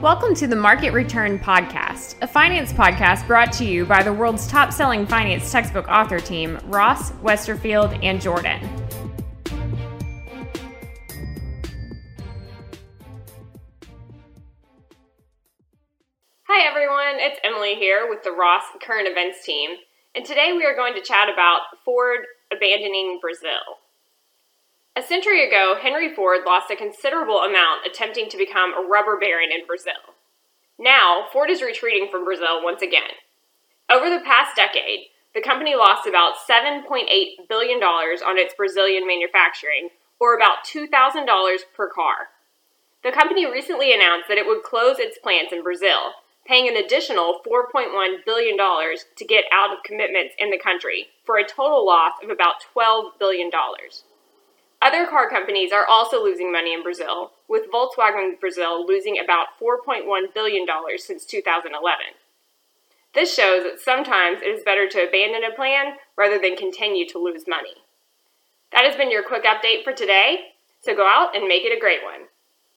Welcome to the Market Return Podcast, a finance podcast brought to you by the world's top selling finance textbook author team, Ross, Westerfield, and Jordan. Hi, everyone. It's Emily here with the Ross Current Events team, and today we are going to chat about Ford abandoning Brazil. A century ago, Henry Ford lost a considerable amount attempting to become a rubber baron in Brazil. Now, Ford is retreating from Brazil once again. Over the past decade, the company lost about $7.8 billion on its Brazilian manufacturing, or about $2,000 per car. The company recently announced that it would close its plants in Brazil, paying an additional $4.1 billion to get out of commitments in the country, for a total loss of about $12 billion. Other car companies are also losing money in Brazil, with Volkswagen Brazil losing about $4.1 billion since 2011. This shows that sometimes it is better to abandon a plan rather than continue to lose money. That has been your quick update for today, so go out and make it a great one.